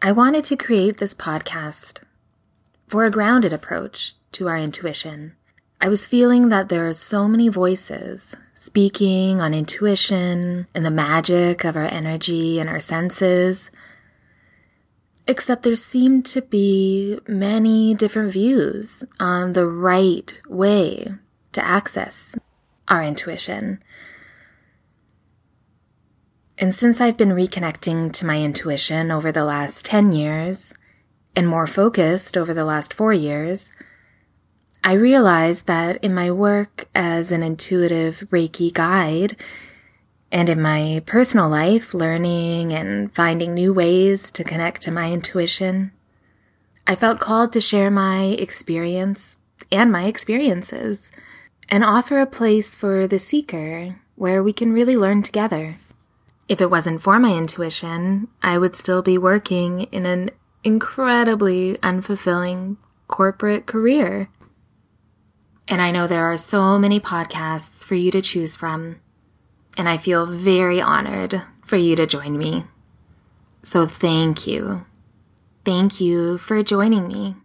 I wanted to create this podcast for a grounded approach to our intuition. I was feeling that there are so many voices speaking on intuition and the magic of our energy and our senses. Except there seemed to be many different views on the right way to access our intuition. And since I've been reconnecting to my intuition over the last 10 years, and more focused over the last four years, I realized that in my work as an intuitive Reiki guide, and in my personal life, learning and finding new ways to connect to my intuition, I felt called to share my experience and my experiences and offer a place for the seeker where we can really learn together. If it wasn't for my intuition, I would still be working in an incredibly unfulfilling corporate career. And I know there are so many podcasts for you to choose from, and I feel very honored for you to join me. So thank you. Thank you for joining me.